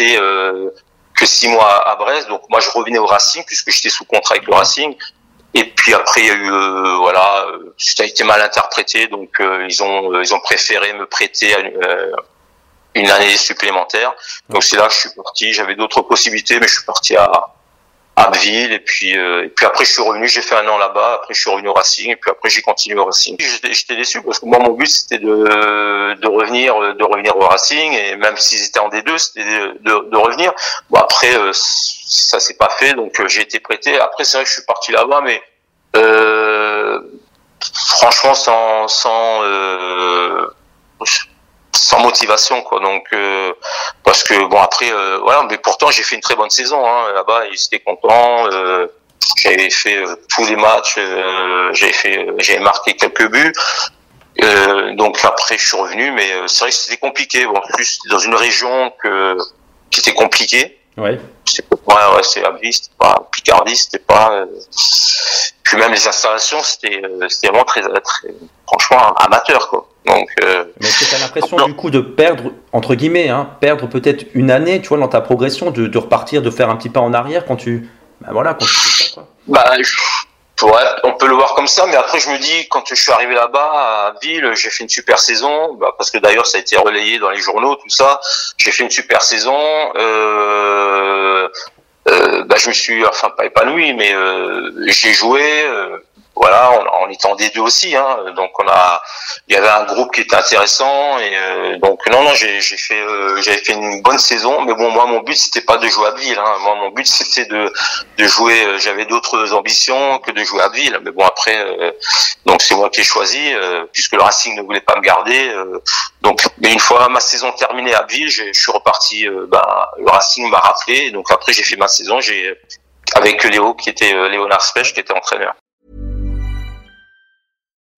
Euh, que six mois à Brest, donc moi je revenais au Racing puisque j'étais sous contrat avec le Racing. Et puis après, il y a eu, euh, voilà, euh, ça a été mal interprété, donc ils ont ils ont préféré me prêter une année supplémentaire. Donc c'est là que je suis parti. J'avais d'autres possibilités, mais je suis parti à Abbeville et puis et puis après je suis revenu. J'ai fait un an là-bas. Après je suis revenu au Racing et puis après j'ai continué au Racing. J'étais déçu parce que moi mon but c'était de de revenir de revenir au Racing et même s'ils étaient en D2 c'était de, de revenir. Bon après ça s'est pas fait, donc euh, j'ai été prêté. Après, c'est vrai que je suis parti là-bas, mais euh, franchement, sans sans euh, sans motivation, quoi. Donc euh, parce que bon après, euh, voilà, mais pourtant j'ai fait une très bonne saison hein, là-bas. Ils étaient contents. j'avais fait tous les matchs. j'avais fait, j'avais marqué quelques buts. donc après, je suis revenu, mais c'est vrai que c'était compliqué. Bon, en plus, dans une région que qui était compliquée. Ouais. C'est ouais, ouais, c'est c'était pas Picardie, c'était pas. Euh... Puis même les installations, c'était euh, c'était vraiment très, très franchement amateur quoi. Donc. Euh... Mais est-ce que t'as l'impression du coup de perdre entre guillemets, hein, perdre peut-être une année, tu vois, dans ta progression, de, de repartir, de faire un petit pas en arrière quand tu, bah voilà, quand tu fais ça quoi. Bah, je Ouais, on peut le voir comme ça, mais après je me dis quand je suis arrivé là-bas à Ville, j'ai fait une super saison, bah, parce que d'ailleurs ça a été relayé dans les journaux, tout ça. J'ai fait une super saison. Euh, euh, bah, je me suis, enfin pas épanoui, mais euh, j'ai joué. Euh, voilà, on, on était en D2 aussi, hein, donc on a, il y avait un groupe qui était intéressant et euh, donc non non j'ai j'ai fait euh, j'avais fait une bonne saison, mais bon moi mon but c'était pas de jouer à Ville, hein, moi mon but c'était de de jouer, euh, j'avais d'autres ambitions que de jouer à Ville, mais bon après euh, donc c'est moi qui ai choisi puisque le Racing ne voulait pas me garder, donc mais une fois ma saison terminée à Ville, je suis reparti, bah, le Racing m'a rappelé, donc après j'ai fait ma saison, j'ai avec Léo qui était Léonard Spech qui était entraîneur.